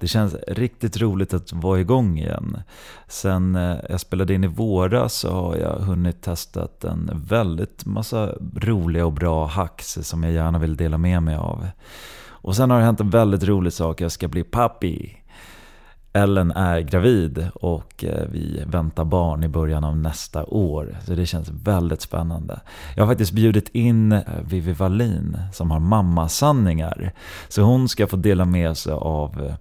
Det känns riktigt roligt att vara igång igen. Sen eh, jag spelade in i våras så har jag hunnit testat en väldigt massa roliga och bra hacks som jag gärna vill dela med mig av. Och sen har det hänt en väldigt rolig sak, jag ska bli pappi. Ellen är gravid och eh, vi väntar barn i början av nästa år. Så det känns väldigt spännande. Jag har faktiskt bjudit in eh, Vivi Wallin som har mammasanningar. Så hon ska få dela med sig av eh,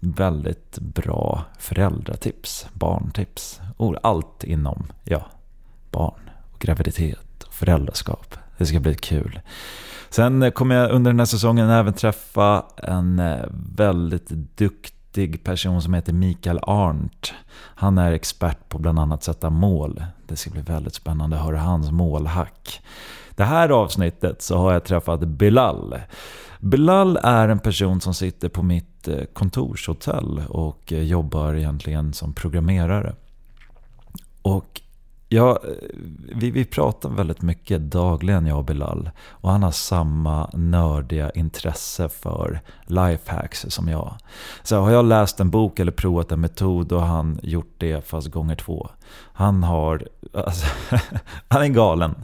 väldigt bra föräldratips, barntips. Allt inom ja, barn, och graviditet och föräldraskap. Det ska bli kul. Sen kommer jag under den här säsongen även träffa en väldigt duktig person som heter Mikael Arndt. Han är expert på bland annat sätta mål. Det ska bli väldigt spännande att höra hans målhack. Det här avsnittet så har jag träffat Bilal. Bilal är en person som sitter på mitt eh, kontorshotell och eh, jobbar egentligen som programmerare. Och Ja, eh, vi, vi pratar väldigt mycket dagligen jag och Bilal. Och han har samma nördiga intresse för lifehacks som jag. Så har jag läst en bok eller provat en metod då har han gjort det fast gånger två. Han har, alltså, han är galen.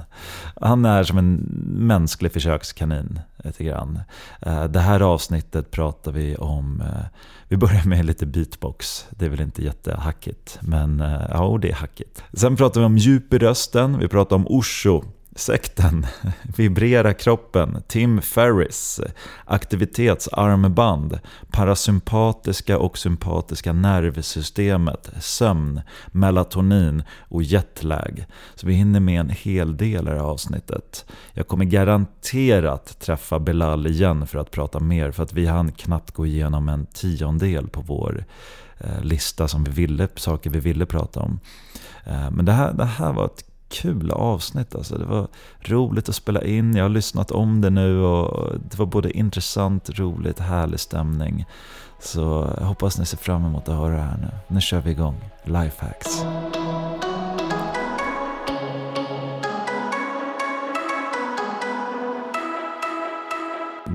Han är som en mänsklig försökskanin lite grann. Eh, det här avsnittet pratar vi om, eh, vi börjar med lite beatbox. Det är väl inte jättehackigt, men eh, ja, det är hackigt. Sen pratar vi om djup i rösten, vi pratar om Osho. Sekten, Vibrera kroppen, Tim Ferris, aktivitetsarmband, parasympatiska och sympatiska nervsystemet, sömn, melatonin och jetlag. Så vi hinner med en hel del i avsnittet. Jag kommer garanterat träffa Belal igen för att prata mer för att vi hann knappt gå igenom en tiondel på vår eh, lista som vi ville, saker vi ville prata om. Eh, men det här, det här var ett kul avsnitt. Alltså. Det var roligt att spela in. Jag har lyssnat om det nu och det var både intressant, roligt, härlig stämning. Så jag hoppas ni ser fram emot att höra det här nu. Nu kör vi igång. Lifehacks.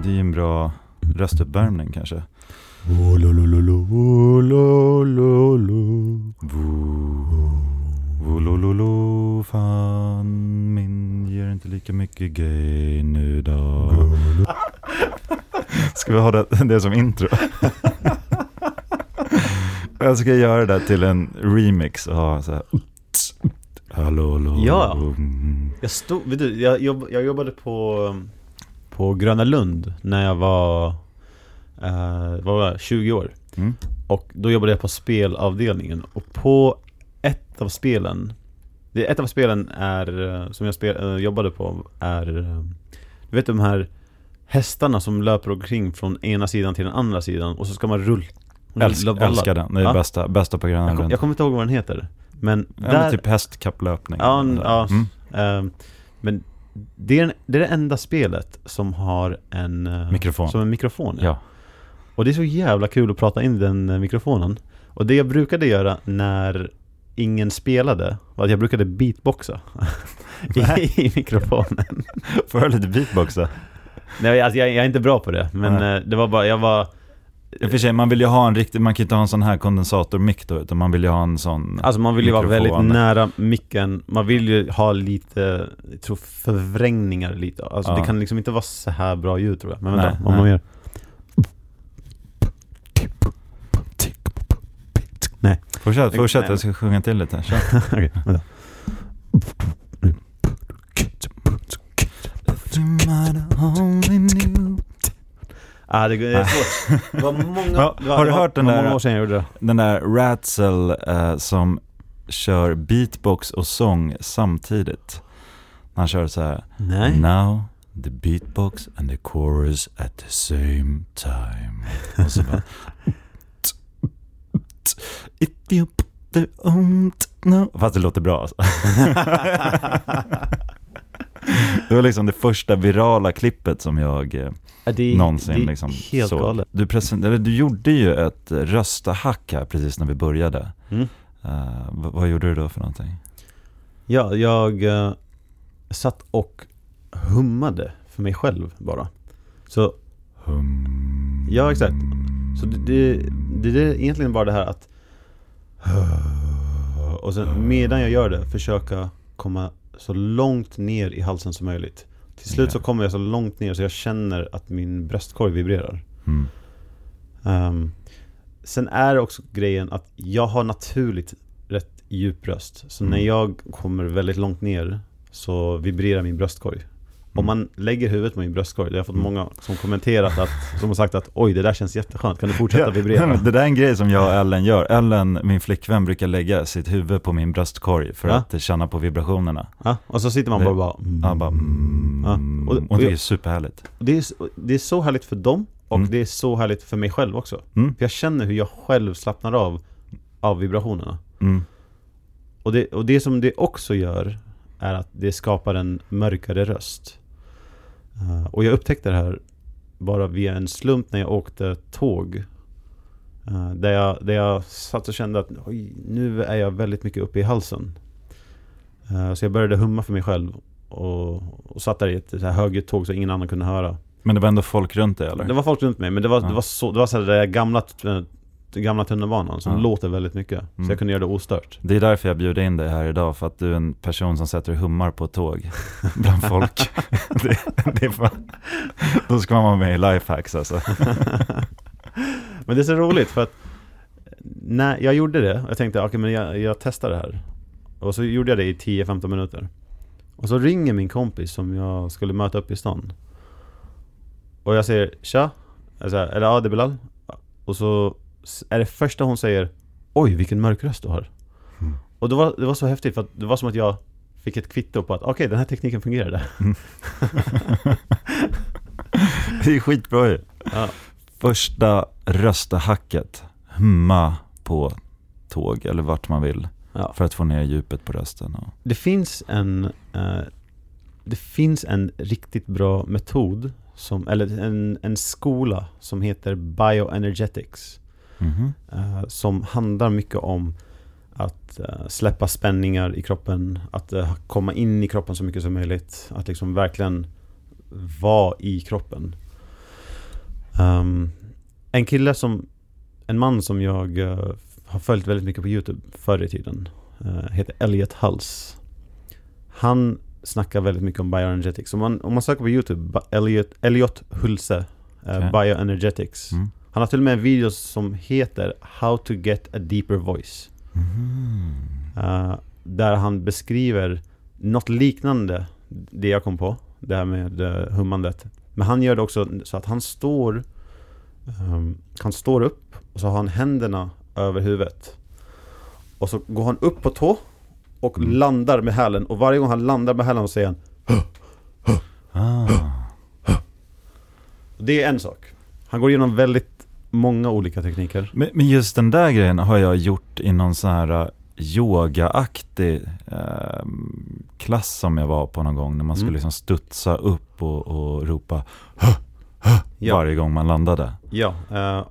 Det är ju en bra röstuppvärmning kanske. Volololo, fan min ger inte lika mycket gay nu då. Ska vi ha det, det som intro? Jag ska göra det till en remix och ha så här. Hallå, hallå. Ja. Jag, stod, vet du, jag, jobb, jag jobbade på, på Gröna Lund när jag var, uh, var jag, 20 år. Mm. Och då jobbade jag på spelavdelningen. Och på ett av spelen det, Ett av spelen är, som jag spel, jobbade på är Du vet de här hästarna som löper omkring från ena sidan till den andra sidan och så ska man rulla Älsk, Älskar den, det är Ja. bästa, bästa på Gröna jag, kom, jag kommer inte ihåg vad den heter Men Ja, där, men typ hästkapplöpning. Ja, ja Mm. ehm, Men det är, det är det enda spelet som har en eh, Mikrofon. Som en mikrofon Ja. Och det är så jävla kul att prata in den eh, mikrofonen Och det jag brukade göra när ingen spelade var att jag brukade beatboxa i, i mikrofonen Får jag lite beatbox då? Nej, alltså jag, jag är inte bra på det Men Nej. eh, det var bara, jag var I och för sig, man vill ju ha en riktig, man kan inte ha en sån här kondensatormick då, utan man vill ju ha en sån Alltså man vill ju vara mikrofon. väldigt nära micken Man vill ju ha lite, jag tror förvrängningar lite Alltså Ja. det kan liksom inte vara så här bra ljud tror jag Men vänta, Nej, vad man gör Nej, Fortsätt, fortsätt, jag ska sjunga till lite. Okej, vänta Ah, det är svårt. Det var många, det har du det var- hört den det där- många år sedan jag gjorde det. Den där Ratzel eh, som kör beatbox och sång samtidigt. Han kör så här. Nej. Now the beatbox and the chorus at the same time. Och så bara... If you ont nu? Fast det låter bra alltså. Det var liksom det första virala klippet som jag eh, det någonsin det liksom helt såg. galet. Du, present- du gjorde ju ett röstahack här precis när vi började. Mm. V- vad gjorde du då för någonting? Ja, jag eh, satt och hummade för mig själv bara. Så, ja exakt. Så det, det, det är egentligen bara det här att och sen medan jag gör det försöka komma så långt ner i halsen som möjligt. Till slut så kommer jag så långt ner så jag känner att min bröstkorg vibrerar. Mm. Ehm, sen är också grejen att jag har naturligt rätt djup röst. Så Mm. när jag kommer väldigt långt ner så vibrerar min bröstkorg. Om man lägger huvudet på min bröstkorg, det har fått många som kommenterat att, som har sagt att oj det där känns jätteskönt, kan du fortsätta vibrera? Det där är en grej som jag och Ellen gör. Ellen, min flickvän, brukar lägga sitt huvud på min bröstkorg för Ja. att känna på vibrationerna. Ja, och så sitter man bara och bara mm. Ja, bara, mm, Ja, och, och- och det är superhärligt. det, är, det är så härligt för dem och Mm. det är så härligt för mig själv också. Mm. För jag känner hur jag själv slappnar av av vibrationerna. Mm. Och det, och det som det också gör är att det skapar en mörkare röst. Eh, och jag upptäckte det här bara via en slump när jag åkte tåg. Eh, där, jag, där jag satt och kände att Oj, nu är jag väldigt mycket uppe i halsen. Eh, så jag började humma för mig själv och, och satt där i ett så här högljutt tåg så ingen annan kunde höra. Men det var ändå folk runt dig eller? Det var folk runt mig men det var, Ja. det var så, det var så här där gamla, gamla tunnelbanan som Ja. låter väldigt mycket. Så Mm. jag kunde göra det ostört. Det är därför jag bjuder in dig här idag, för att du är en person som sätter hummar på tåg bland folk. det, det fan, då ska man vara med i Lifehacks alltså. Men det är så roligt för att när jag gjorde det, jag tänkte okej men jag, jag testar det här. Och så gjorde jag det i 10-15 minuter. Och så ringer min kompis som jag skulle möta upp i stan. Och jag säger tja, eller ja det är Bilal. Och så är det första hon säger Oj vilken mörk röst du har. Mm. Och det var, det var så häftigt för att det var som att jag fick ett kvitto på att okej den här tekniken fungerade. Det är skitbra ju. Ja. Första röstahacket, humma på tåg eller vart man vill Ja. för att få ner djupet på rösten. Och, Det finns en eh, Det finns en riktigt bra metod som, eller en, en skola som heter Bioenergetics Eh, Som handlar mycket om att eh, släppa spänningar i kroppen Att eh, komma in i kroppen så mycket som möjligt Att liksom verkligen vara i kroppen Ehm, En kille som En man som jag har följt väldigt mycket på Youtube förr i tiden Heter Elliot Hulse Han snackar väldigt mycket om bioenergetics Om man, om man söker på Youtube, Elliot, Elliot Hulse Okej. Bioenergetics Mm. Han har till och med en video som heter How to get a deeper voice Mhm. Eh, Där han beskriver något liknande det jag kom på Det här med uh, hummandet Men han gör det också så att han står ehm, Han står upp och så har han händerna över huvudet Och så går han upp på tå Och Mm. landar med hälen och varje gång han landar med hälen så säger han Ah. Det är en sak Han går igenom väldigt många olika tekniker Men, men just den där grejen har jag gjort i någon sån här uh, yogaaktig eh, klass som jag var på någon gång när man skulle Mm. liksom studsa upp och, och ropa "Huh, huh", Ja. varje gång man landade. Ja, eh,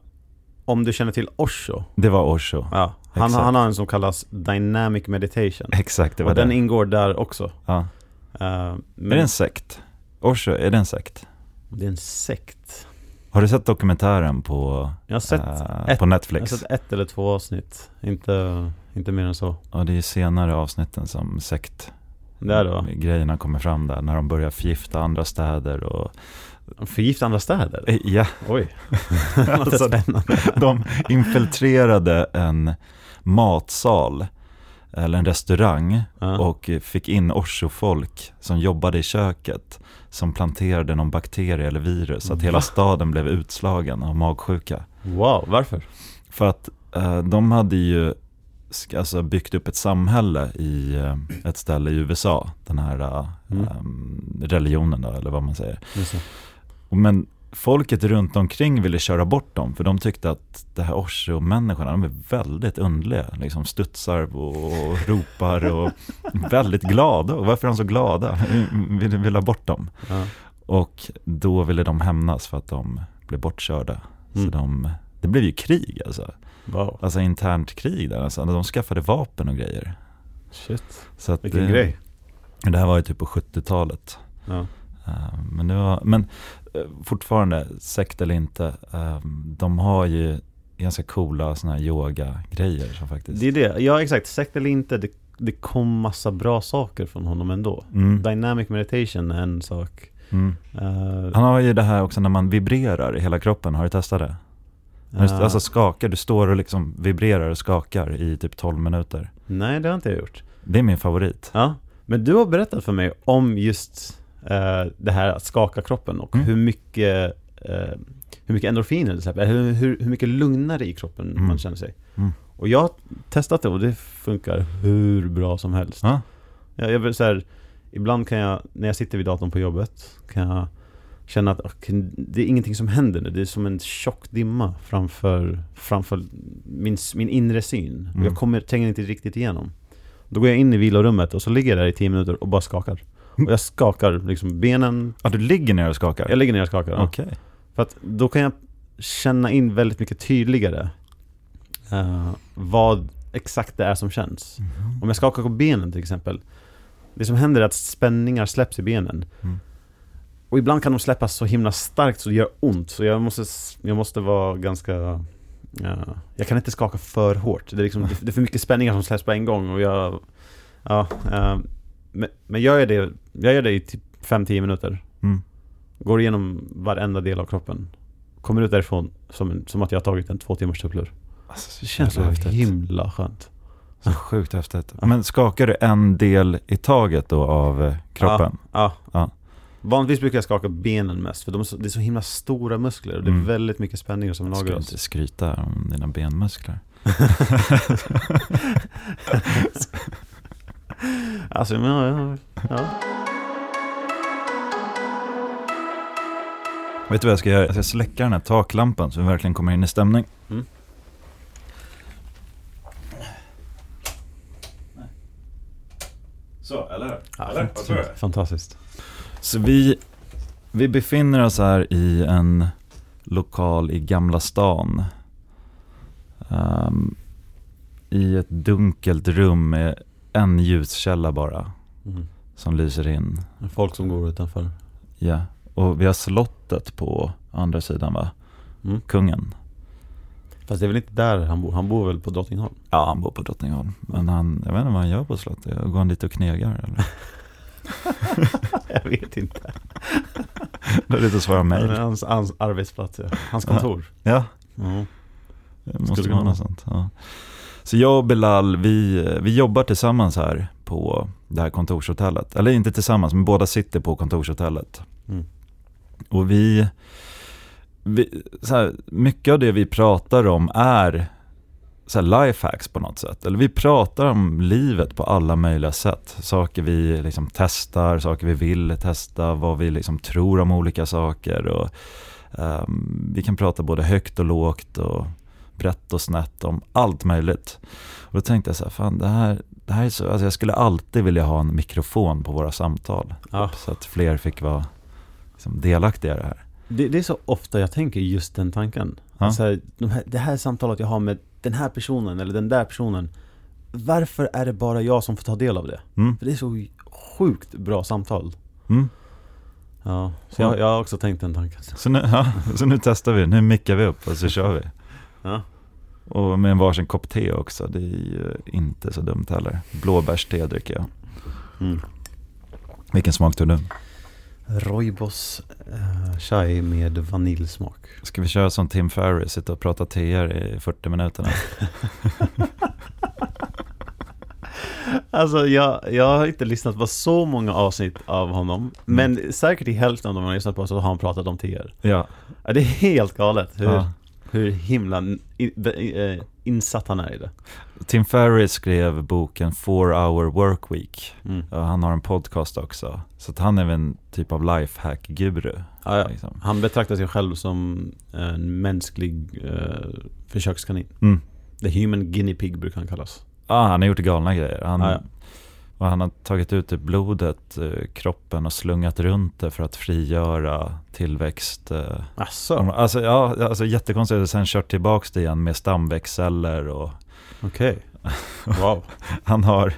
om du känner till Osho Det var Osho. Ja, han, Exakt. han har en som kallas Dynamic Meditation Exakt, det var Och den det. ingår där också Ja. Eh, Är men det en sekt? Osho, är det en sekt? det är en sekt Har du sett dokumentären på, Jag har sett, eh, ett- på jag har Netflix? sett ett eller två avsnitt. Inte, inte mer än så. Ja, det är senare avsnitten som sekt Det är det va? grejerna kommer fram där, när de börjar förgifta andra städer och Förgifta andra städer? Eh, Ja, Oj, Alltså, spännande. De infiltrerade en matsal eller en restaurang ja. och fick in Osho-folk som jobbade i köket som planterade någon bakterie eller virus så att hela staden blev utslagen av magsjuka. Wow, varför? För att eh, de hade ju alltså, byggt upp ett samhälle i eh, ett ställe i USA, den här eh, Mm. em, religionen då, eller vad man säger. Men folket runt omkring ville köra bort dem för de tyckte att det här Osho-människorna, de är väldigt underliga. Liksom studsar och ropar och väldigt glada. Och varför är de så glada? Vill, vill ha bort dem. Ja. Och då ville de hämnas för att de blev bortkörda. Mm. Så de, det blev ju krig alltså. Wow. Alltså internt krig där. Alltså, de skaffade vapen och grejer. Shit. Så att Vilken det, grej. Det här var ju typ på 70-talet. Ja. Eh, Men, var, men eh, fortfarande, sekt eller inte, eh, de har ju ganska coola sådana här yoga-grejer som faktiskt... Det är det, ja exakt, sekt eller inte, det, det kom massa bra saker från honom ändå. Mm, Dynamic meditation är en sak. mm. Uh, Han har ju det här också när man vibrerar i hela kroppen, har du testat det? Du- Alltså skakar, du står och liksom vibrerar och skakar i typ 12 minuter. Nej, det har inte jag gjort. Det är min favorit. Ja, men du har berättat för mig om just eh, det här att skaka kroppen och Mm. hur mycket eh, hur mycket endorfiner det släpper, hur, hur, hur mycket lugnare i kroppen Mm. man känner sig. Mm. Och jag har testat det och det funkar hur bra som helst. Ja. Jag, jag så här, ibland kan jag, när jag sitter vid datorn på jobbet, kan jag känna att okej, det är ingenting som händer nu. Det är som en tjock dimma framför, framför min, min inre syn. Och Mm. jag kommer, tränger inte riktigt igenom. Då går jag in i vilorummet och så ligger jag där i 10 minuter och bara skakar. Och jag skakar liksom benen, Ja, du ligger ner och skakar? jag ligger ner och skakar. ja. Okej. För att då kan jag känna in väldigt mycket tydligare eh, vad exakt det är som känns. Mhm. Om jag skakar på benen till exempel. Det som händer är att spänningar släpps i benen. Mm. Och ibland kan de släppas så himla starkt så det gör ont. Så jag måste, jag måste vara ganska... ja, jag kan inte skaka för hårt. Det är, liksom, det är för mycket spänningar som släpps på en gång och jag... Ja, eh, men, men gör jag det, jag gör det i typ 5-10 minuter. Mm. Går igenom varenda del av kroppen. Kommer ut därifrån som, som att jag har tagit en två timmars tupplur. Alltså, Det känns så häftigt. himla skönt. Så sjukt häftigt. Men skakar du en del i taget då av eh, kroppen? Ja. Ja. Vanligtvis brukar jag skaka benen mest, för de är så, det är så himla stora muskler och det är Mm. väldigt mycket spänningar som Jag ska lagras. inte skryta om dina benmuskler. Alltså, men ja. Vet du vad jag ska göra? Jag ska släcka den här taklampan så vi verkligen kommer in i stämning. Mm. Så, eller? ja fant- Fantastiskt. Så vi, vi befinner oss här i en lokal i Gamla stan. Ehm, I ett dunkelt rum med en ljuskälla bara Mm. som lyser in. Folk som går utanför. Ja, och vi har slottet på andra sidan va? Mm. Kungen. Fast det är väl inte där han bor? Han bor väl på Drottningholm? Ja, han bor på Drottningholm. Men han, jag vet inte vad han gör på slottet. Går han dit och knegar eller? jag vet inte. Det är lite att svara mejl. hans, hans arbetsplats, ja. Hans kontor. Ja, Mm. det måste vara något sånt. Ja. Så jag och Bilal, vi, vi jobbar tillsammans här på det här kontorshotellet. Eller inte tillsammans, men båda sitter på kontorshotellet. Mm. Och vi, vi så här, mycket av det vi pratar om är så här lifehacks på något sätt. Eller vi pratar om livet på alla möjliga sätt. Saker vi liksom testar, saker vi vill testa, vad vi liksom tror om olika saker. Och, ehm, vi kan prata både högt och lågt och brett och snett om allt möjligt. Och då tänkte jag så här, fan det här, det här är så, alltså jag skulle alltid vilja ha en mikrofon på våra samtal. Ja. Så att fler fick vara liksom, delaktiga i det här. Det, det är så ofta jag tänker just den tanken. Ja. Alltså, de här, det här samtalet jag har med den här personen eller den där personen. Varför är det bara jag som får ta del av det? Mm. För det är så sjukt bra samtal. Mm. Ja, så jag, jag har också tänkt den tanken. Så, nu, ja, så nu testar vi, nu mickar vi upp och så kör vi. Ja. Och med en varsin kopp te också, det är ju inte så dumt heller. Blåbärste dricker jag. Mm. Vilken smak tog du? Roibos eh, chai med vaniljsmak. Ska vi köra som Tim Ferriss, sitta och prata teer i 40 minuter? nu? Alltså jag, jag har inte lyssnat på så många avsnitt av honom. Men säkert i hälften av dem jag har lyssnat på så har han pratat om teer. Ja, det är helt galet hur, ja. Hur himla eh, insatt han är i det. Tim Ferriss skrev boken Four Hour Work Week. Mm. Han har en podcast också. Så han är väl en typ av lifehack-guru. Ja, ja. Liksom. Han betraktar sig själv som en mänsklig eh, försökskanin. Mm. The human guinea pig brukar han kallas. Ja, han har gjort galna grejer. Han, Ja, ja. Och han har tagit ut i blodet, eh, kroppen och slungat runt det för att frigöra tillväxt. Eh, Asså, alltså, ja, alltså jättekonstigt. Sen kört tillbaks det igen med stamväxtceller och okej. Wow. han har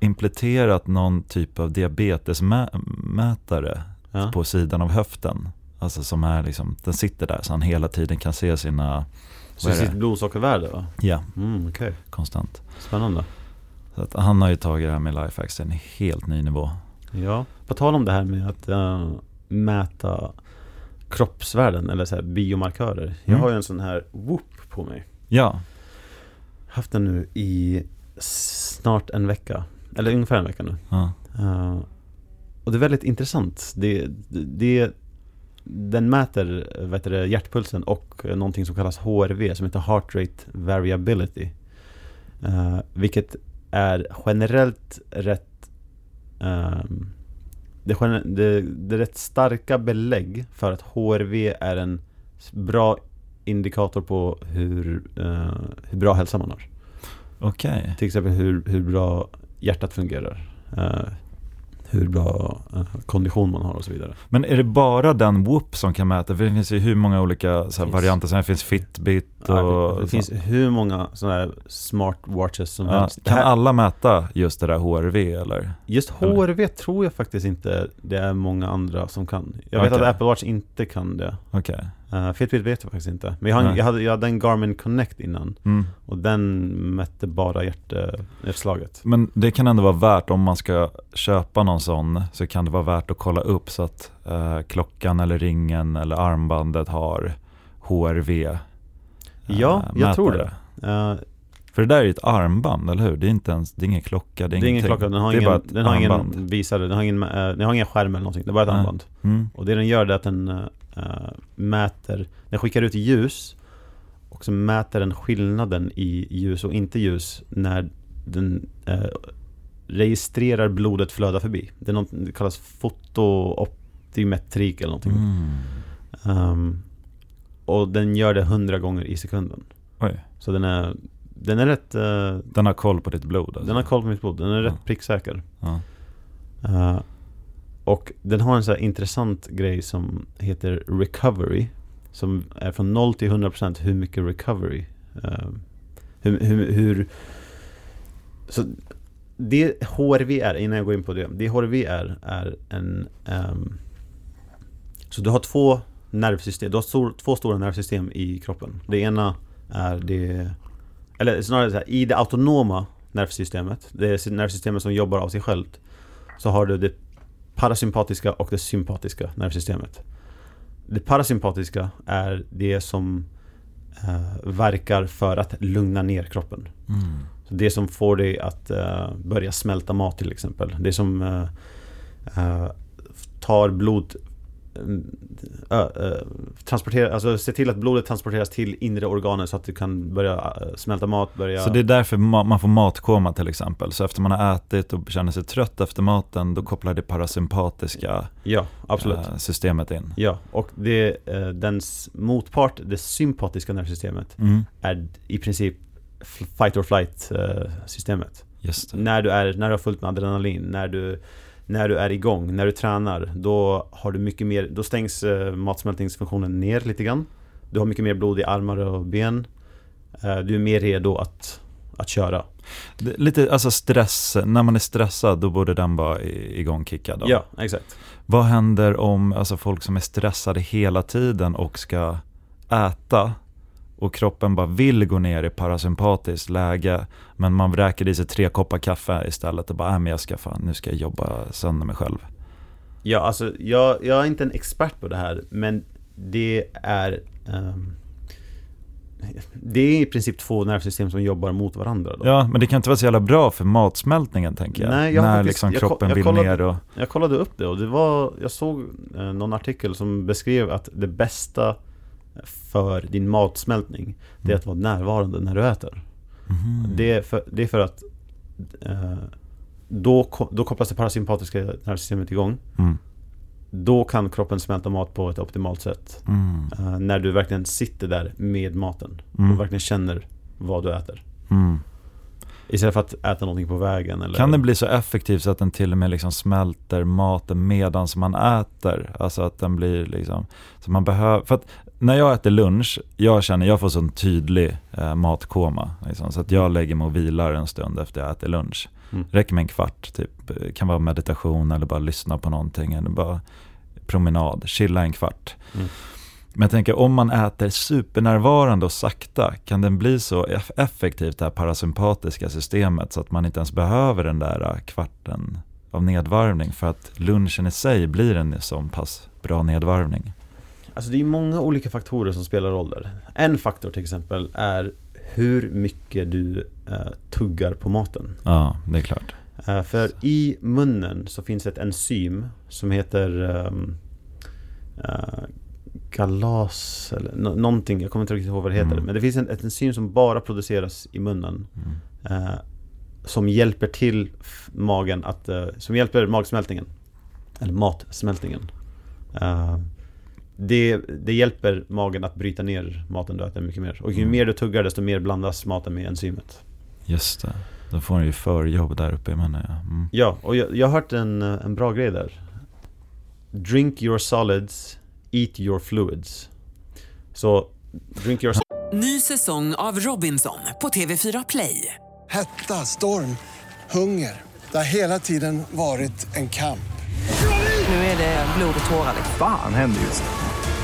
implementerat någon typ av diabetesmätare Ja. på sidan av höften. Alltså som är liksom, den sitter där så han hela tiden kan se sina, Så sitt det? blodsockervärde va? Ja, Mm, okej. konstant. Spännande. Så att han har ju tagit det här med lifehacks till en helt ny nivå. Ja, på tal om det här med att eh, mäta kroppsvärden eller så här biomarkörer. Jag Mm. har ju en sån här Whoop på mig. Ja, Haft den nu i snart en vecka. Eller ungefär en vecka nu. ja. Eh, och det är väldigt intressant. Det, det, den mäter heter det, hjärtpulsen och någonting som kallas HRV som heter Heart Rate Variability. Eh, vilket är generellt rätt ehm, det, det, det är rätt starka belägg för att HRV är en bra indikator på hur, eh, hur bra hälsa man har. okej. Till exempel hur, hur bra hjärtat fungerar. eh, hur bra eh, kondition man har och så vidare. Men är det bara den Whoop som kan mäta? För det finns ju hur många olika så varianter. Sen finns Fitbit och... Ja, det, finns hur många sådana här smartwatches som ja, helst. Kan alla mäta just det där HRV eller? Just eller? HRV tror jag faktiskt inte det är många andra som kan. Jag vet Okej. att Apple Watch inte kan det. Okej. Uh, Fitbit vet jag faktiskt inte. Men jag, Nej. jag, hade, jag hade en Garmin Connect innan. Mm. Och den mätte bara hjärtslaget. Men det kan ändå vara värt om man ska köpa någon sån så kan det vara värt att kolla upp så att eh, klockan eller ringen eller armbandet har HRV. eh, Ja, jag tror mätare. det. Uh, För det där är ju ett armband, eller hur? Det är inte ens, det är ingen klocka, det är, det är ingen klocka, den har det ingen, den har ingen visare, den har ingen, eh, den har ingen skärm eller någonting. Det är bara ett armband. Mm. Och det den gör det är att den eh, mäter, den skickar ut ljus och så mäter den skillnaden i ljus och inte ljus när den eh, registrerar blodet flöda förbi. Det, är något, det kallas fotooptimetrik eller någonting. Mm. Ehm, och den gör det 100 gånger i sekunden. Oj, Så den är, den är rätt, eh, den har koll på ditt blod alltså. den har koll på mitt blod. Den är Ja. rätt pricksäker. Ja. Eh, och den har en så här intressant grej som heter recovery. Som är från 0 till 100% hur mycket recovery. eh, hur, hur, hur... Så det HRV är, innan jag går in på det. Det HRV är, är en... Um, så du har två nervsystem. Du har stor, två stora nervsystem i kroppen. Det ena är det... Eller snarare så här, i det autonoma nervsystemet. Det är nervsystemet som jobbar av sig självt. Så har du det parasympatiska och det sympatiska nervsystemet. Det parasympatiska är det som eh, verkar för att lugna ner kroppen. Mm. Så det som får dig att eh, börja smälta mat till exempel. Det som eh, eh, tar blod äh, äh, transportera, alltså se till att blodet transporteras till inre organen så att du kan börja äh, smälta mat, börja... Så det är därför ma- man får matkoma till exempel. Så efter man har ätit och känner sig trött efter maten, då kopplar det parasympatiska Ja, absolut. eh, systemet in. Ja, och det, eh, dens motpart, det sympatiska nervsystemet, Mm. är i princip fight or flight eh, systemet. När du, är, när du har fullt med adrenalin, när du, när du är igång, när du tränar, då har du mycket mer, då stängs eh, matsmältningsfunktionen ner lite grann. Du har mycket mer blod i armar och ben. Eh, du är mer redo att, att köra. Lite, alltså stress, när man är stressad då borde den vara i- igångkickad. Då. Ja, exakt. Vad händer om alltså, folk som är stressade hela tiden och ska äta och kroppen bara vill gå ner i parasympatiskt läge men man vräker i sig tre koppar kaffe istället och bara, äh, men jag ska fan, nu ska jag jobba sönder mig själv. Ja, alltså jag, jag är inte en expert på det här, men det är ehm, Det är i princip två nervsystem som jobbar mot varandra då. Ja, men det kan inte vara så jävla bra för matsmältningen tänker jag. Nej, jag när faktiskt- liksom jag kroppen jag vill kollade- ner och... Jag kollade upp det och det var Jag såg eh, någon artikel som beskrev att det bästa för din matsmältning, det är att vara närvarande när du äter. Mhm. Det, är för, det är för att eh, då, då kopplas det parasympatiska nervsystemet igång. Mm. Då kan kroppen smälta mat på ett optimalt sätt. Mm. Eh, när du verkligen sitter där med maten Mm. och verkligen känner vad du äter. Mm. Istället för att äta någonting på vägen eller... Kan det bli så effektiv så att den till och med liksom smälter maten medan man äter? Alltså att den blir liksom, så man behöver, för att när jag äter lunch, jag känner, jag får sån tydlig eh, matkoma. Liksom, så att jag lägger mig och vilar en stund efter jag äter lunch. Mm. Räcker med en kvart, typ. Eh, kan vara meditation eller bara lyssna på någonting eller bara promenad, chilla en kvart. Mm. Men jag tänker om man äter supernärvarande och sakta, kan den bli så eff- effektivt det här parasympatiska systemet så att man inte ens behöver den där eh, kvarten av nedvarvning för att lunchen i sig blir en sån pass bra nedvarvning. Alltså det är många olika faktorer som spelar roll där. En faktor till exempel är hur mycket du eh, tuggar på maten. Ja, det är klart. Eh, för i munnen så finns ett enzym som heter ehm, eh, galas eller nå- någonting, jag kommer inte riktigt ihåg vad det heter. Mm. Men det finns en, ett enzym som bara produceras i munnen. Mm. Eh, som hjälper till magen att, eh, som hjälper magsmältningen. Eller matsmältningen. Det, det hjälper magen att bryta ner maten du äter mycket mer. Och ju Mm. mer du tuggar desto mer blandas maten med enzymet. Just det. Då får den ju förjobb där uppe i munnen. Ja. Mm. Ja, och jag, jag har hört en, eh, en bra grej där. Drink your solids, eat your fluids. Så, drink your Ny säsong av Robinson på TV4 Play. Hetta, storm, hunger. Det har hela tiden varit en kamp. Nu är det blod och tårar. Fan händer just nu.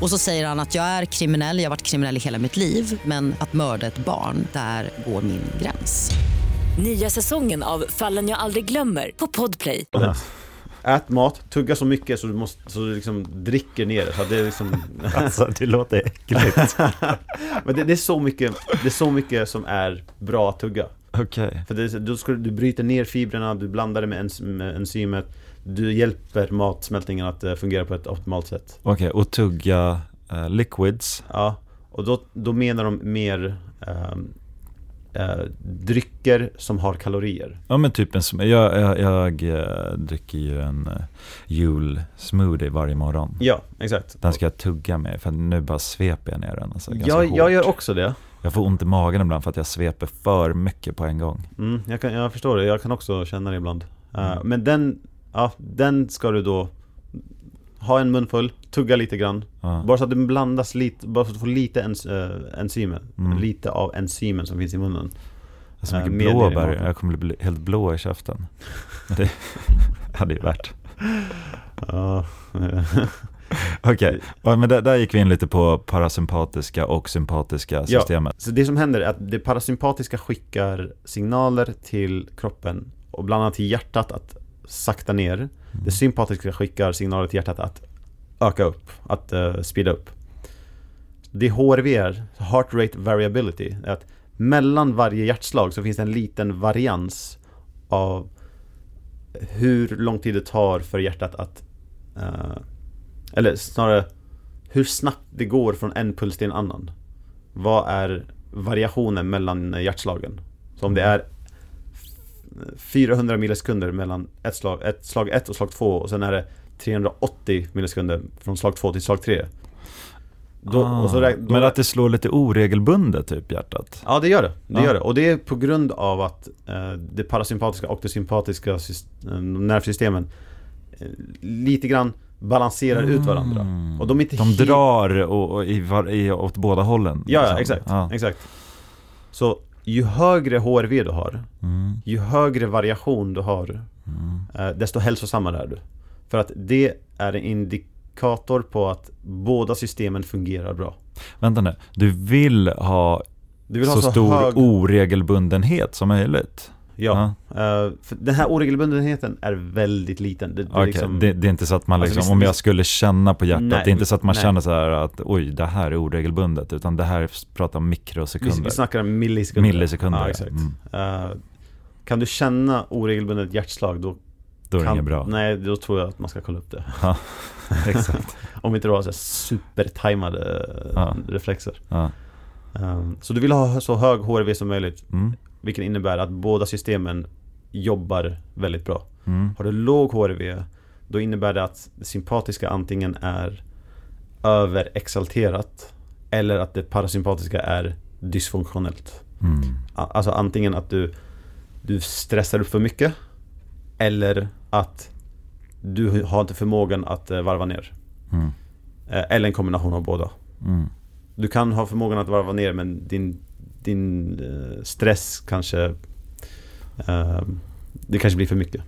Och så säger han att jag är kriminell, jag har varit kriminell i hela mitt liv men att mörda ett barn, där går min gräns. Nya säsongen av Fallen jag aldrig glömmer på Podplay. Ät mat, tugga så mycket så du, måste, så du liksom dricker ner det. Så det, är liksom, Alltså det låter äckligt. men det, det, är så mycket, det är så mycket som är bra att tugga. Okej. För det, då ska, du- du bryter ner fibrerna, du blandar det med, ens, med enzymet. Du hjälper matsmältningen att eh, fungera på ett optimalt sätt. Okej, och tugga eh, liquids. Ja, och då, då menar de mer ehm, eh, drycker som har kalorier. Ja men typ en, jag, jag, jag eh, dricker ju en uh, jul smoothie varje morgon. Ja, exakt. Den ska jag tugga med för nu bara sveper jag ner den. Alltså, ganska Jag, jag hårt. gör också det. jag får ont i magen ibland för att jag sveper för mycket på en gång. Mm, jag, kan, jag förstår det, jag kan också känna det ibland. Eh, Mm. Men den, ja, den ska du då ha en munfull, tugga lite grann. Ja. Bara så att den blandas lite, bara så att du får lite ens, uh, enzymer. Mm. Lite av enzymen som finns i munnen. Så Eh, mycket det i blåbär, jag kommer bli helt blå i käften. Det hade ju värt. Ja, Okej, ja, men där, där gick vi in lite på parasympatiska och sympatiska Ja. systemet. Så det som händer är att det parasympatiska skickar signaler till kroppen och bland annat till hjärtat att sakta ner. Det sympatiska skickar signaler till hjärtat att öka upp, att uh, speeda upp. Det HRV är, Heart Rate Variability, är att mellan varje hjärtslag så finns det en liten varians av hur lång tid det tar för hjärtat att eh, eller snarare hur snabbt det går från en puls till en annan. Vad är variationen mellan hjärtslagen? Så om det är 400 millisekunder mellan ett slag, ett slag 1 och slag 2 och sen är det 380 millisekunder från slag 2 till slag 3. Då, Ah, så då, men att det slår lite oregelbundet typ hjärtat. Ja det gör det, det Ja. gör det. Och det är på grund av att eh, det parasympatiska och det sympatiska eh, nervsystemen eh, lite grann balanserar ut varandra. Mm. Och de är inte De helt- drar och, och i, var, i, åt båda hållen. Ja, liksom. exakt, Ja. exakt. Så ju högre HRV du har, Mm, ju högre variation du har, mm. eh, desto hälsosammare är du. För att det är en indikator på att båda systemen fungerar bra. Vänta nu, du vill ha Du vill ha så, så, stor hög... oregelbundenhet som möjligt. Ja. Eh, för den här oregelbundenheten är väldigt liten. Det, det, Okej, liksom, det, det är inte så att man Alltså, liksom, visst- om jag skulle känna på hjärtat, Nej, det är inte så att man nej. känner så här att oj, det här är oregelbundet, utan det här pratar vi, mikrosekunder. vi snackar om millisekunder. Millisekunder, Ja, ja. exakt. Mm. Eh, kan du känna oregelbundet hjärtslag då Då är det kan, inget bra. Nej, då tror jag att man ska kolla upp det. Exakt. Om inte du har supertajmade eh, Ja. reflexer. Ja. Um, så du vill ha så hög HRV som möjligt, Mm. Vilket innebär att båda systemen jobbar väldigt bra. Mm. Har du låg HRV, då innebär det att det sympatiska antingen är överexalterat eller att det parasympatiska är dysfunktionellt. Mm. Alltså antingen att du, du stressar upp för mycket eller att du har inte förmågan att eh, varva ner. Mm. Eh, Eller en kombination av båda. Mm. Du kan ha förmågan att varva ner men din, din eh, stress kanske eh, Det kanske blir för mycket.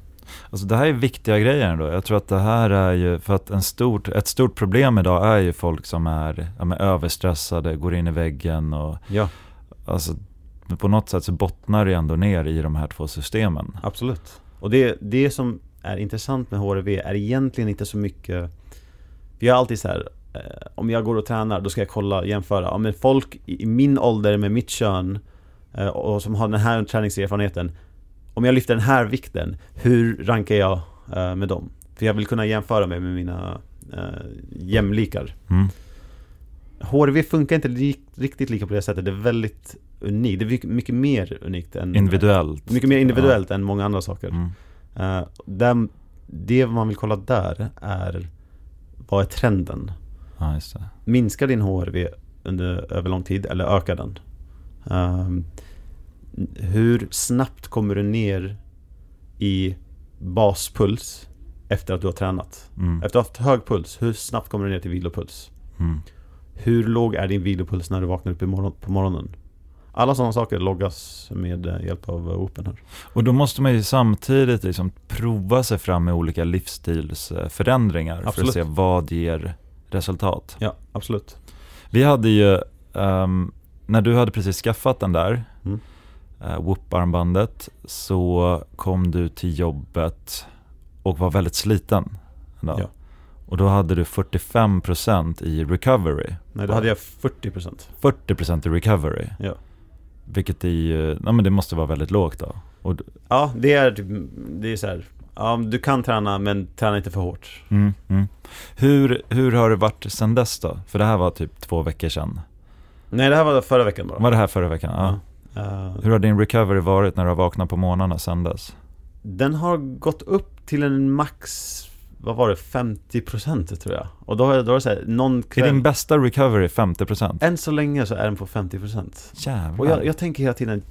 Alltså det här är viktiga grejer ändå. Jag tror att det här är ju, för att en stort, ett stort problem idag är ju folk som är ja, överstressade, går in i väggen och Ja, alltså på något sätt så bottnar det ändå ner i de här två systemen. absolut. Och det, det som är intressant med HRV är egentligen inte så mycket Vi har alltid så här Om jag går och tränar då ska jag kolla, jämföra. Ja, men folk i min ålder med mitt kön eh, och som har den här träningserfarenheten Om jag lyfter den här vikten, hur rankar jag eh, med dem? För jag vill kunna jämföra mig med mina eh, jämlikar. Mm. HRV funkar inte li- riktigt lika på det sättet. Det är väldigt unikt. Det är mycket, mer unikt än Individuellt. Mycket mer individuellt än många andra saker. Mm. Eh, det man vill kolla där är Vad är trenden? Ja, just det. Minskar din HRV under, över lång tid eller ökar den? Ehm, hur snabbt kommer du ner i baspuls efter att du har tränat? Mm. Efter att ha haft hög puls, hur snabbt kommer du ner till vilopuls? Mm. Hur låg är din vilopuls när du vaknar upp morgon, på morgonen? Alla sådana saker loggas med eh, hjälp av eh, Open här. Och då måste man ju samtidigt liksom prova sig fram med olika livsstilsförändringar för Absolut. att se vad ger resultat. Ja, absolut. Vi hade ju, ehm, när du hade precis skaffat den där, Mm. uh, Whoop-armbandet, så kom du till jobbet och var väldigt sliten. Ja. Och då hade du 45% i recovery. Nej, då hade jag 40% 40% i recovery. Ja. Vilket är ju, ja men det måste vara väldigt lågt då. Och, Ja, det är typ, det är så här. Ja, du kan träna men träna inte för hårt. mm, mm. Hur, hur har det varit sen dess då? För det här var typ två veckor sedan. Nej, det här var förra veckan bara. Var det här förra veckan? Ja. Eh, Hur har din recovery varit när du har vaknat på morgnarna sen dess? den har gått upp till en max, vad var det, 50% tror jag. Och då då jag så här, någon Är kväll, din bästa recovery 50%? än så länge så är den på 50%. Jävlar. Och jag, jag tänker hela tiden,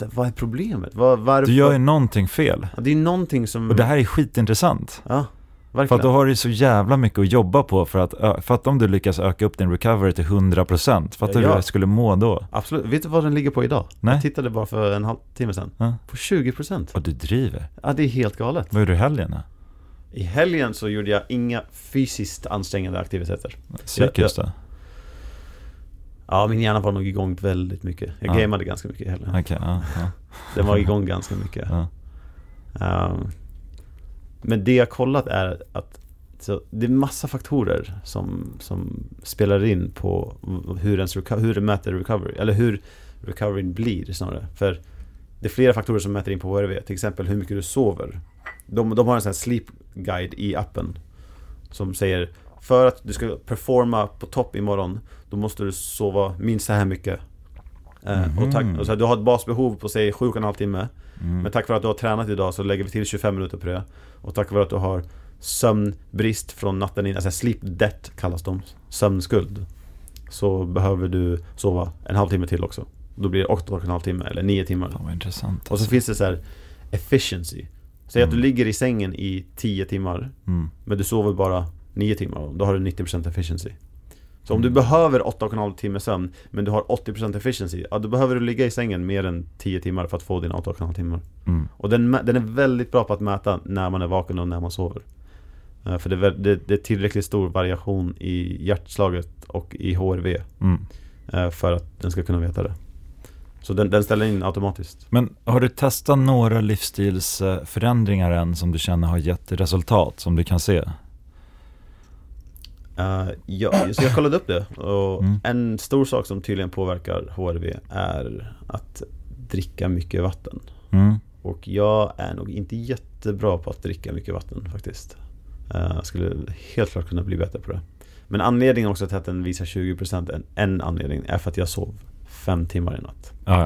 här, vad är problemet? Vad, varför? Du gör ju någonting fel. Ja, det är någonting som... Och det här är skitintressant. Ja, För verkligen. att då har du så jävla mycket att jobba på för att, för att om du lyckas öka upp din recovery till 100%, fattar du Ja, hur ja. jag skulle må då? Absolut. Vet du vad den ligger på idag? Nej. Jag tittade bara för en halvtimme sedan. Ja. På 20%. Och du driver. Ja, det är helt galet. Vad gjorde du i helgen då? I helgen så gjorde jag inga fysiskt ansträngande aktiviteter. Psykiskt då? Ja, min hjärna var nog igång väldigt mycket. Jag Ja. gameade ganska mycket i helgen. Okej, ja, ja. Den var igång ganska mycket. Ehm, men det jag kollat är att så det är massa faktorer som, som spelar in på hur, ens hur det mäter recovery, eller hur recoveryn blir snarare. För det är flera faktorer som mäter in på HRV, till exempel hur mycket du sover. De, de har en sån här sleep guide i appen som säger för att du ska performa på topp imorgon då måste du sova minst så här mycket. Eh, och tack, och så här, du har ett basbehov på säg 7,5 timme Mm. men tack vare att du har tränat idag så lägger vi till 25 minuter på det. Och tack vare att du har sömnbrist från natten in, alltså sleep debt kallas de, sömnskuld. Så behöver du sova en halvtimme till också. Då blir det 8,5 timme eller 9 timmar. Vad intressant Och så alltså. finns det så här efficiency. Säg att du Mm. ligger i sängen i 10 timmar Mm. men du sover bara 9 timmar. Då har du 90% efficiency. Så om du Mm. behöver 8,5 timmar sömn men du har 80% efficiency, ja då behöver du ligga i sängen mer än 10 timmar för att få dina 8,5 timmar. Mm. Och den, den är väldigt bra på att mäta när man är vaken och när man sover. Eh, För det det, det är tillräckligt stor variation i hjärtslaget och i HRV Mm. eh, för att den ska kunna veta det. Så den, den ställer in automatiskt. Men har du testat några livsstilsförändringar än som du känner har gett resultat, som du kan se? Uh, ja, så jag kollade upp det och Mm. en stor sak som tydligen påverkar HRV är att dricka mycket vatten. Mm. Och jag är nog inte jättebra på att dricka mycket vatten faktiskt. Jag skulle helt klart kunna bli bättre på det. Men anledningen också till att den visar 20% en, en anledning är för att jag sov fem timmar i natt. Ja,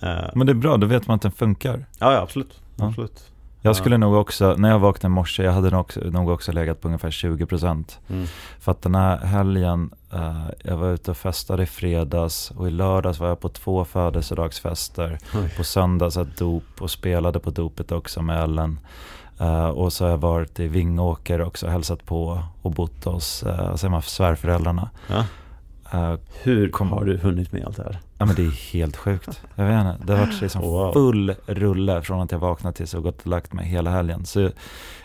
ja. Eh, Men det är bra, då vet man att den funkar. Ja, ja absolut. Ja. absolut. Jag skulle nog också, när jag vaknade i morse, jag hade nog också, nog också legat på ungefär 20% Mm. För att den här helgen, eh, jag var ute och festade i fredags och i lördags var jag på två födelsedagsfester. Oj. På söndags ett dop och spelade på dopet också med Ellen. Eh, och så har jag varit i Vingåker också, hälsat på och bott hos uh, svärföräldrarna. Ja. Eh, Hur Kom- har du hunnit med allt det här? Ja men det är helt sjukt. Jag vet inte, det har varit liksom Wow. full rulle från att jag vaknade tills jag gått och lagt mig hela helgen. Så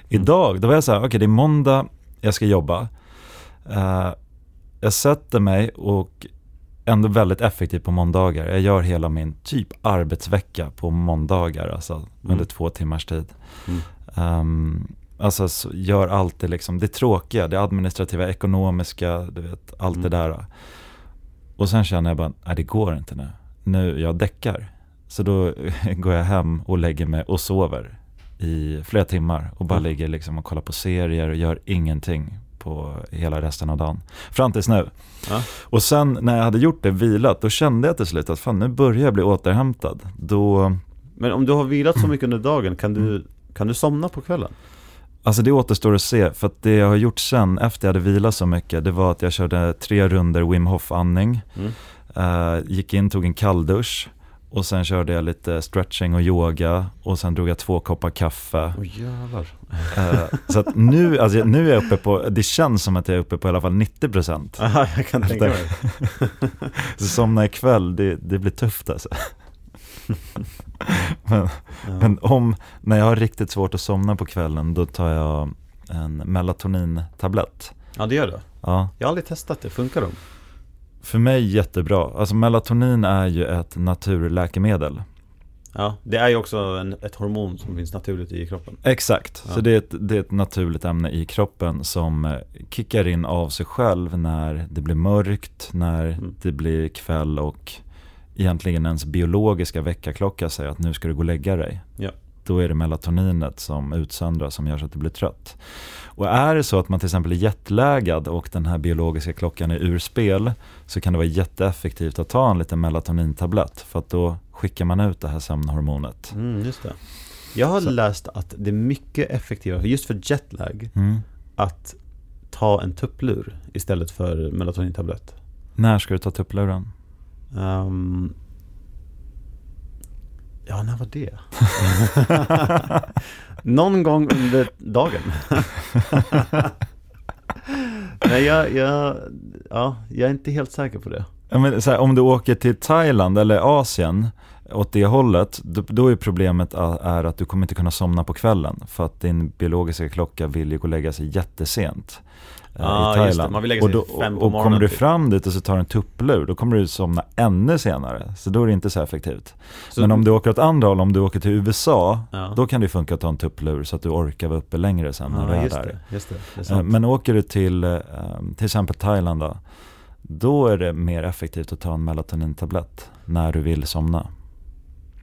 idag, då var jag så här, okej det är måndag, jag ska jobba. Eh, jag sätter mig och ändå väldigt effektivt på måndagar. Jag gör hela min typ arbetsvecka på måndagar, alltså under två timmars tid. Mm. Ehm, alltså så gör allt det liksom, det tråkiga, det administrativa, ekonomiska, du vet, allt Mm. det där. Och sen känner jag bara, nej det går inte nu. Nu, jag däckar. Så då går jag hem och lägger mig och sover i flera timmar och bara Mm. ligger liksom och kollar på serier och gör ingenting på hela resten av dagen. Fram tills nu. Ja. Och sen när jag hade gjort det, vilat, då kände jag till slut att fan nu börjar jag bli återhämtad. Då, Men om du har vilat Mm. så mycket under dagen, kan du, kan du somna på kvällen? Alltså det återstår att se, för att det jag har gjort sen efter jag hade vilat så mycket, det var att jag körde tre runder Wim Hof andning, Mm. eh, gick in, tog en kalldusch och sen körde jag lite stretching och yoga och sen drog jag två koppar kaffe. Åh jävlar. Eh, så att nu, alltså nu är jag uppe på, det känns som att jag är uppe på i alla fall 90%. Aha, jag kan tänka mig. Så somna ikväll, det, det blir tufft alltså. men, Ja. men om, när jag har riktigt svårt att somna på kvällen, då tar jag en melatonintablett. Ja, det gör det. Ja, Jag har aldrig testat det, funkar de? för mig jättebra. Alltså melatonin är ju ett naturläkemedel. Ja, det är ju också en, ett hormon som finns naturligt i kroppen. Exakt, Ja. så det är, ett, det är ett naturligt ämne i kroppen som eh, kickar in av sig själv när det blir mörkt, när Mm. det blir kväll och egentligen ens biologiska väckarklocka säger att nu ska du gå och lägga dig. Ja. Då är det melatoninet som utsöndras som gör så att du blir trött. Och är det så att man till exempel är jetlaggad och den här biologiska klockan är ur spel så kan det vara jätteeffektivt att ta en liten melatonintablett för att då skickar man ut det här sömnhormonet. Mm, just det. Jag har Så- läst att det är mycket effektivare, just för jetlag, Mm. att ta en tupplur istället för melatonintablett. När ska du ta tuppluren? Um, ja, när var det? Någon gång under dagen. Nej, jag, jag, ja, jag är inte helt säker på det. Ja, men så här, om du åker till Thailand eller Asien åt det hållet, då, då är problemet a- är att du kommer inte kunna somna på kvällen för att din biologiska klocka vill ju gå och lägga sig jättesent eh, Ah, i. Thailand. Man vill lägga och, sig då, fem på och kommer morgonen du typ. fram dit och så tar du en tupplur, då kommer du somna ännu senare. Så då är det inte så effektivt. Så- Men om du åker åt andra håll, om du åker till USA, Ja. då kan det funka att ta en tupplur så att du orkar vara uppe längre sen när du Ja, är där. det, just det. det Eh. Men åker du till eh, till exempel Thailand då, då är det mer effektivt att ta en melatonintablett när du vill somna.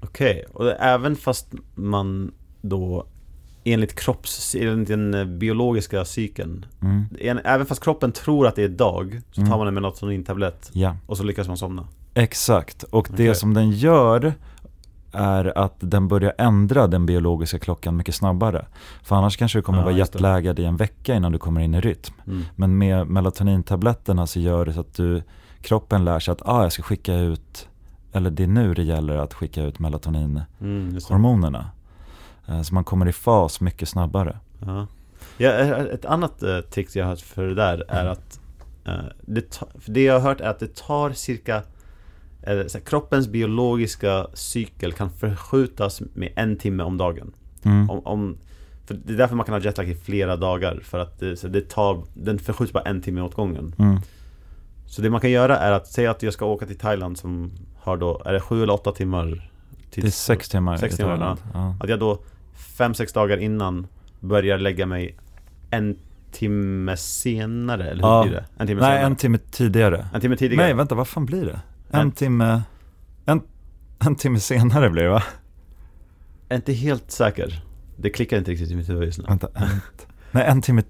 Okej, och det, även fast man då enligt kropps, enligt den eh, biologiska cykeln Mm. en, Även fast kroppen tror att det är dag så tar Mm. man en melatonintablett Ja, och så lyckas man somna exakt. Och Okej. det som den gör är att den börjar ändra den biologiska klockan mycket snabbare. För annars kanske du kommer Ja, vara jetlaggad i en vecka innan du kommer in i rytm. mm. Men med melatonintabletterna så gör det så att du, kroppen lär sig att ah, jag ska skicka ut, eller det är nu det gäller att skicka ut melatoninhormonerna. Mm. Eh, Så man kommer i fas mycket snabbare. Ja. Ja, eh, ett annat eh, tips jag har hört för det där är Mm. att eh, det, ta, det jag har hört är att det tar cirka eh, Kroppens biologiska cykel kan förskjutas med en timme om dagen Mm. om, om, för Det är därför man kan ha jetlag i flera dagar För att det, så det tar, den förskjuts bara en timme åt gången Mm. Så det man kan göra är att säga att jag ska åka till Thailand som har då, är det sju eller åtta timmar? Till, Det är sex timmar Sex i timmar, Thailand. Ja. Att jag då fem, sex dagar innan börjar lägga mig en timme senare, eller hur Ja. blir det? En timme Nej, senare. en timme tidigare. en timme tidigare. Nej, vänta, vad fan blir det? En En- timme... En, en timme senare blir det va? Jag är inte helt säker. Det klickar inte riktigt i mitt huvud just nu. Vänta, en, nej, en timme,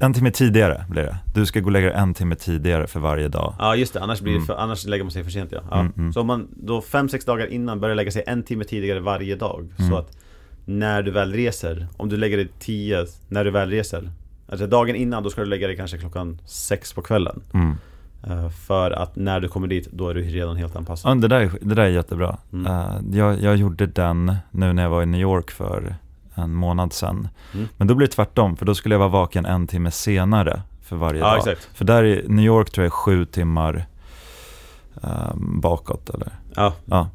en timme tidigare blir det. Du ska gå och lägga dig en timme tidigare för varje dag. Ja just det, annars, blir Mm. för, annars lägger man sig för sent ja. ja. Mm, mm. Så om man då fem, sex dagar innan börjar lägga sig en timme tidigare varje dag Mm. Så att när du väl reser, om du lägger dig tio när du väl reser Alltså dagen innan då ska du lägga dig kanske klockan sex på kvällen Mm. Eh, För att när du kommer dit, då är du redan helt anpassad Ja, det, där, är- det där är jättebra. Mm. Eh, jag, jag gjorde den nu när jag var i New York för en månad sedan. Mm. Men då blir det tvärtom, för då skulle jag vara vaken en timme senare för varje Ja dag. exakt För där i New York tror jag är sju timmar ehm, bakåt eller? Ja, Ja.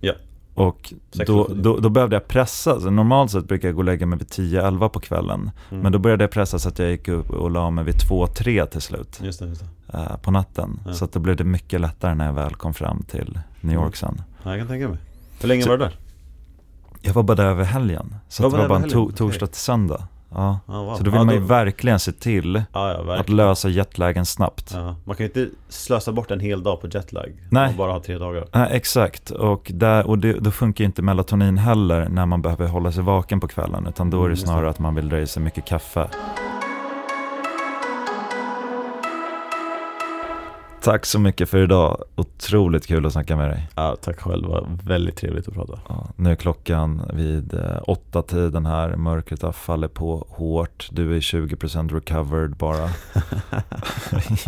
Ja. Och då, då, då behövde jag pressa, så normalt sett brukar jag gå och lägga mig vid 10-11 på kvällen. Mm. Men då började jag pressa så att jag gick upp och la mig vid 2-3 till slut just det, just det eh, på natten. Ja. Så att då blev det mycket lättare när jag väl kom fram till New York sen. ja, Jag kan tänka mig Hur länge Så- var du där? Jag var bara där över helgen. Så Var att det var bara en to- torsdag till söndag. Ja. Ja, wow. Så då vill ja, man ju verkligen se till Ja, ja, att verkligen lösa jetlagen snabbt. ja. Man kan ju inte slösa bort en hel dag på jetlag Nej. Och bara ha tre dagar Nej, exakt, och, där, och det, då funkar ju inte melatonin heller när man behöver hålla sig vaken på kvällen. Utan då är Mm, det. snarare att man vill dra i sig mycket kaffe. Tack så mycket för idag. Otroligt kul att snacka med dig. Ja, tack själv, det var väldigt trevligt att prata Ja, nu är klockan vid eh, åtta tiden här. Mörkret har fallit på hårt. Du är 20% recovered bara.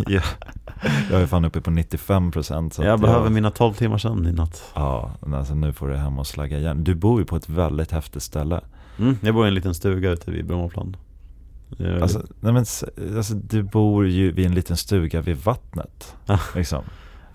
ja. Jag är fan uppe på 95% så Jag behöver mina 12 timmar sömn i natt Ja, alltså nu får du hem och slagga igen. Du bor ju på ett väldigt häftigt ställe. mm, Jag bor i en liten stuga ute vid Brommaplan Alltså, nej men, alltså, du bor ju vid en liten stuga vid vattnet. Ja. Liksom.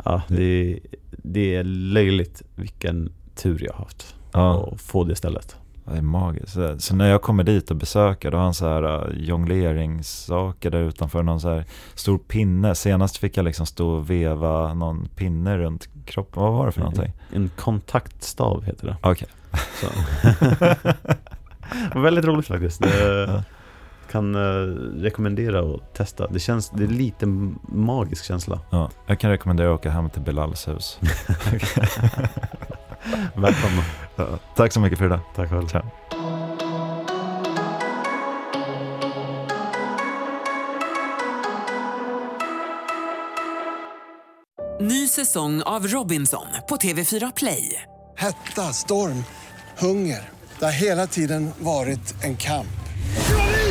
Ja, det är, det är löjligt vilken tur jag har haft Ja, att få det stället det är magiskt. Så, så när jag kommer dit och besöker, då har han så här uh, jongleringssaker där utanför. Någon så här stor pinne. Senast fick jag liksom stå och veva någon pinne runt kroppen. Vad var det för någonting? En kontaktstav heter det Okej. Var väldigt roligt faktiskt det, Ja. Kan eh, rekommendera att testa Det känns, det är lite magisk känsla Ja, jag kan rekommendera att åka hem till Bilals hus. Välkomna, Ja, tack så mycket för idag. tack själv Ciao. Ny säsong av Robinson på TV4 Play. Hetta, storm, hunger. Det har hela tiden varit en kamp.